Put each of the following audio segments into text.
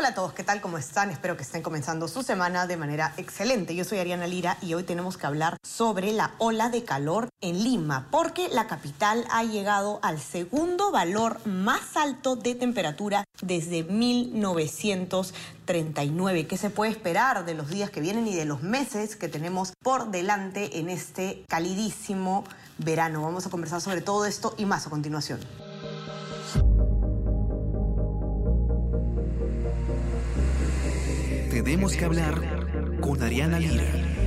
Hola a todos, ¿qué tal? ¿Cómo están? Espero que estén comenzando su semana de manera excelente. Yo soy Ariana Lira y hoy tenemos que hablar sobre la ola de calor en Lima, porque la capital ha llegado al segundo valor más alto de temperatura desde 1939. ¿Qué se puede esperar de los días que vienen y de los meses que tenemos por delante en este calidísimo verano? Vamos a conversar sobre todo esto y más a continuación. Tenemos que hablar con Ariana Lira.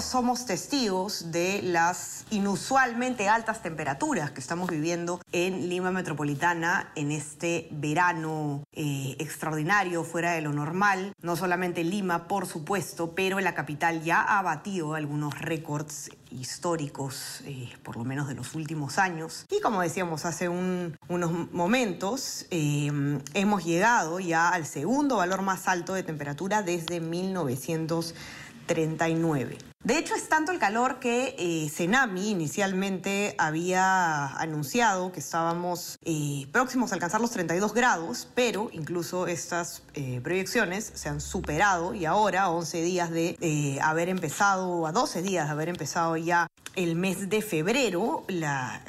Somos testigos de las inusualmente altas temperaturas que estamos viviendo en Lima Metropolitana en este verano eh, extraordinario, fuera de lo normal. No solamente en Lima, por supuesto, pero la capital ya ha batido algunos récords históricos, eh, por lo menos de los últimos años. Y como decíamos hace unos momentos, eh, hemos llegado ya al segundo valor más alto de temperatura desde 1939. De hecho, es tanto el calor que eh, Senami inicialmente había anunciado que estábamos eh, próximos a alcanzar los 32 grados, pero incluso estas eh, proyecciones se han superado y ahora, a 11 días de eh, haber empezado, a 12 días de haber empezado ya el mes de febrero,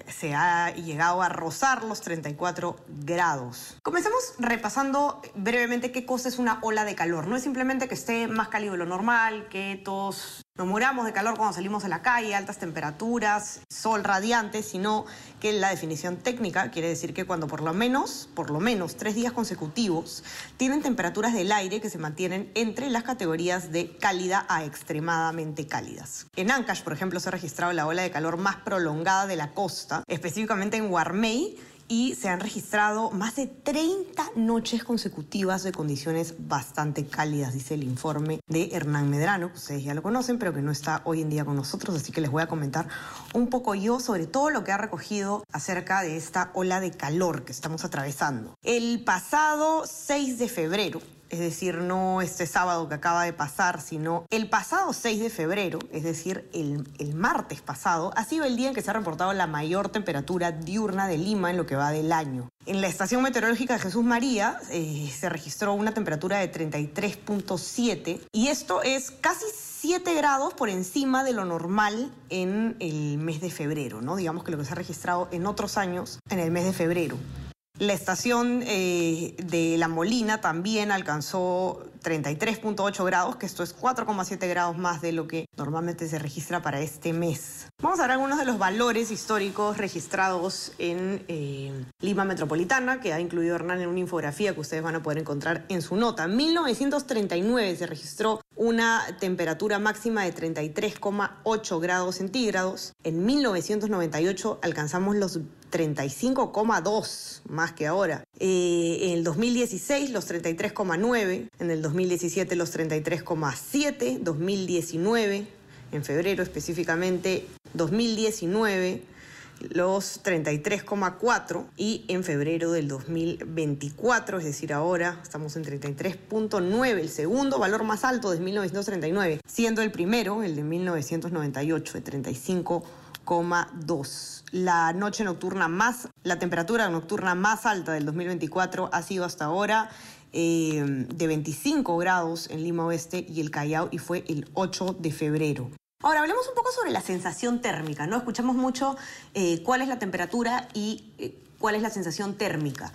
se ha llegado a rozar los 34 grados. Comencemos repasando brevemente qué cosa es una ola de calor. No es simplemente que esté más cálido de lo normal, que todos nos muramos de calor cuando salimos a la calle, altas temperaturas, sol radiante, sino que la definición técnica quiere decir que cuando por lo menos, por lo menos tres días consecutivos, tienen temperaturas del aire que se mantienen entre las categorías de cálida a extremadamente cálidas. En Ancash, por ejemplo, se ha registrado la ola de calor más prolongada de la costa, específicamente en Guarmey, y se han registrado más de 30 noches consecutivas de condiciones bastante cálidas, dice el informe de Hernán Medrano, que ustedes ya lo conocen, pero que no está hoy en día con nosotros, así que les voy a comentar un poco yo sobre todo lo que ha recogido acerca de esta ola de calor que estamos atravesando. El pasado 6 de febrero, es decir, no este sábado que acaba de pasar, sino el pasado 6 de febrero, es decir, el, el, martes pasado, ha sido el día en que se ha reportado la mayor temperatura diurna de Lima en lo que va del año. En la estación meteorológica de Jesús María eh, se registró una temperatura de 33.7 y esto es casi 7 grados por encima de lo normal en el mes de febrero, ¿no? Digamos que lo que se ha registrado en otros años en el mes de febrero. La estación eh, de La Molina también alcanzó 33.8 grados, que esto es 4,7 grados más de lo que normalmente se registra para este mes. Vamos a ver algunos de los valores históricos registrados en eh, Lima Metropolitana, que ha incluido Hernán en una infografía que ustedes van a poder encontrar en su nota. En 1939 se registró una temperatura máxima de 33,8 grados centígrados. En 1998 alcanzamos los 35,2 más que ahora. Eh, en el 2016 los 33,9, en el 2017 los 33,7, 2019, en febrero específicamente, 2019 los 33,4 y en febrero del 2024, es decir, ahora estamos en 33,9, el segundo valor más alto desde 1939, siendo el primero, el de 1998, de 35 2. La noche nocturna más, la temperatura nocturna más alta del 2024 ha sido hasta ahora eh, de 25 grados en Lima Oeste y el Callao y fue el 8 de febrero. Ahora, hablemos un poco sobre la sensación térmica, ¿no? Escuchamos mucho eh, cuál es la temperatura y eh, cuál es la sensación térmica.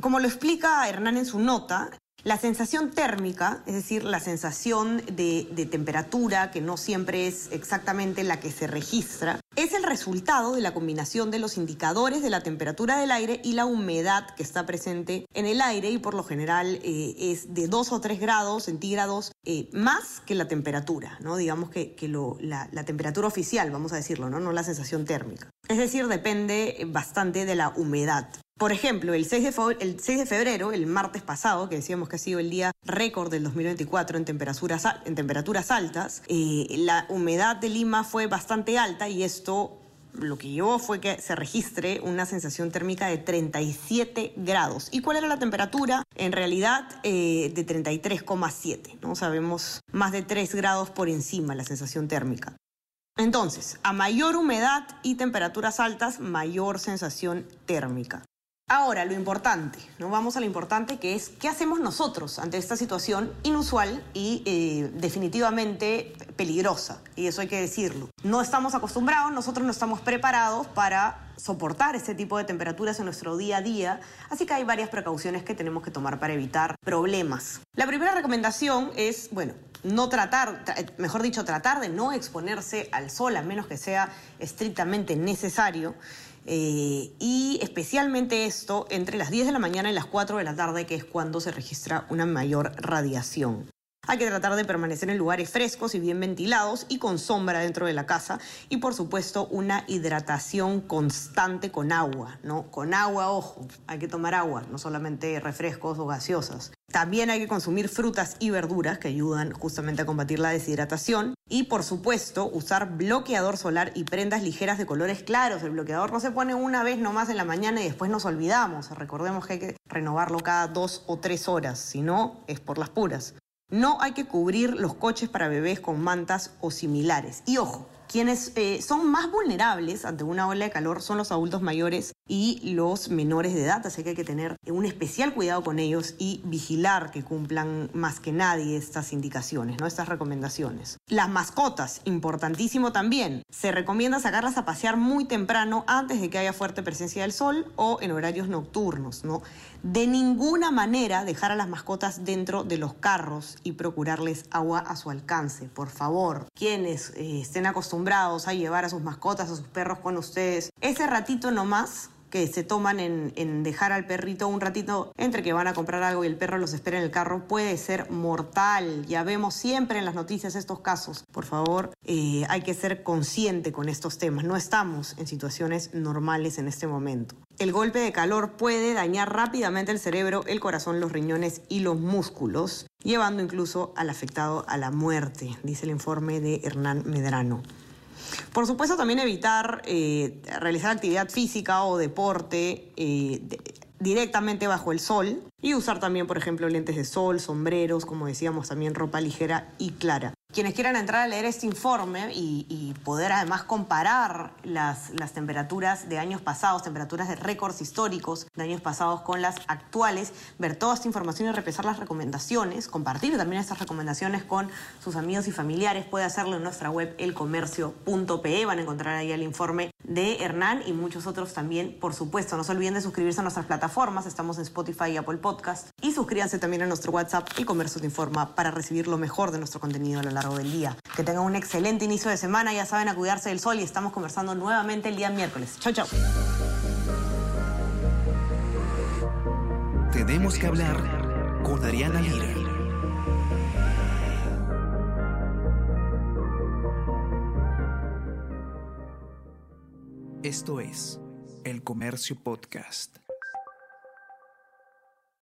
Como lo explica Hernán en su nota, la sensación térmica, es decir, la sensación de, temperatura, que no siempre es exactamente la que se registra, es el resultado de la combinación de los indicadores de la temperatura del aire y la humedad que está presente en el aire y por lo general eh, es de 2 o 3 grados centígrados eh, más que la temperatura, ¿no? Digamos que, que lo, la, la, temperatura oficial, vamos a decirlo, ¿no? no la sensación térmica. Es decir, depende bastante de la humedad. Por ejemplo, el 6, de el 6, de febrero, el martes pasado, que decíamos que ha sido el día récord del 2024 en temperaturas, en temperaturas altas, eh, la humedad de Lima fue bastante alta y esto lo que llevó fue que se registre una sensación térmica de 37 grados. ¿Y cuál era la temperatura? En realidad eh, de 33,7. ¿no? Sabemos más de 3 grados por encima la sensación térmica. Entonces, a mayor humedad y temperaturas altas, mayor sensación térmica. Ahora, lo importante, ¿no? Vamos a lo importante que es qué hacemos nosotros ante esta situación inusual y eh, definitivamente peligrosa. Y eso hay que decirlo. No estamos acostumbrados, nosotros no estamos preparados para soportar este tipo de temperaturas en nuestro día a día, así que hay varias precauciones que tenemos que tomar para evitar problemas. La primera recomendación es, bueno, no tratar, mejor dicho, tratar de no exponerse al sol a menos que sea estrictamente necesario. Eh, y especialmente esto entre las 10 de la mañana y las 4 de la tarde, que es cuando se registra una mayor radiación. Hay que tratar de permanecer en lugares frescos y bien ventilados y con sombra dentro de la casa y por supuesto una hidratación constante con agua, ¿no? Con agua, ojo, hay que tomar agua, no solamente refrescos o gaseosas. También hay que consumir frutas y verduras que ayudan justamente a combatir la deshidratación. Y por supuesto, usar bloqueador solar y prendas ligeras de colores claros. El bloqueador no se pone una vez nomás en la mañana y después nos olvidamos. Recordemos que hay que renovarlo cada dos o tres horas, si no, es por las puras. No hay que cubrir los coches para bebés con mantas o similares. Y ojo, quienes eh, son más vulnerables ante una ola de calor son los adultos mayores y los menores de edad, así que hay que tener un especial cuidado con ellos y vigilar que cumplan más que nadie estas indicaciones, ¿no? estas recomendaciones. Las mascotas, importantísimo también. Se recomienda sacarlas a pasear muy temprano antes de que haya fuerte presencia del sol o en horarios nocturnos. ¿no? De ninguna manera dejar a las mascotas dentro de los carros y procurarles agua a su alcance, por favor. Quienes eh, estén acostumbrados a llevar a sus mascotas, a sus perros con ustedes, ese ratito nomás que se toman en, dejar al perrito un ratito entre que van a comprar algo y el perro los espera en el carro puede ser mortal. Ya vemos siempre en las noticias estos casos. Por favor, eh, hay que ser consciente con estos temas. No estamos en situaciones normales en este momento. El golpe de calor puede dañar rápidamente el cerebro, el corazón, los riñones y los músculos, llevando incluso al afectado a la muerte, dice el informe de Hernán Medrano. Por supuesto, también evitar eh, realizar actividad física o deporte eh, directamente bajo el sol y usar también, por ejemplo, lentes de sol, sombreros, como decíamos, también ropa ligera y clara. Quienes quieran entrar a leer este informe y, poder además comparar las, temperaturas de años pasados, temperaturas de récords históricos de años pasados con las actuales, ver toda esta información y repasar las recomendaciones, compartir también estas recomendaciones con sus amigos y familiares, puede hacerlo en nuestra web elcomercio.pe, van a encontrar ahí el informe de Hernán y muchos otros también, por supuesto. No se olviden de suscribirse a nuestras plataformas, estamos en Spotify y Apple Y suscríbanse también a nuestro WhatsApp El Comercio Te Informa para recibir lo mejor de nuestro contenido a lo largo del día. Que tengan un excelente inicio de semana, ya saben, a cuidarse del sol y estamos conversando nuevamente el día miércoles. Chau, chau. Tenemos que hablar con Ariana Lira. Esto es El Comercio Podcast.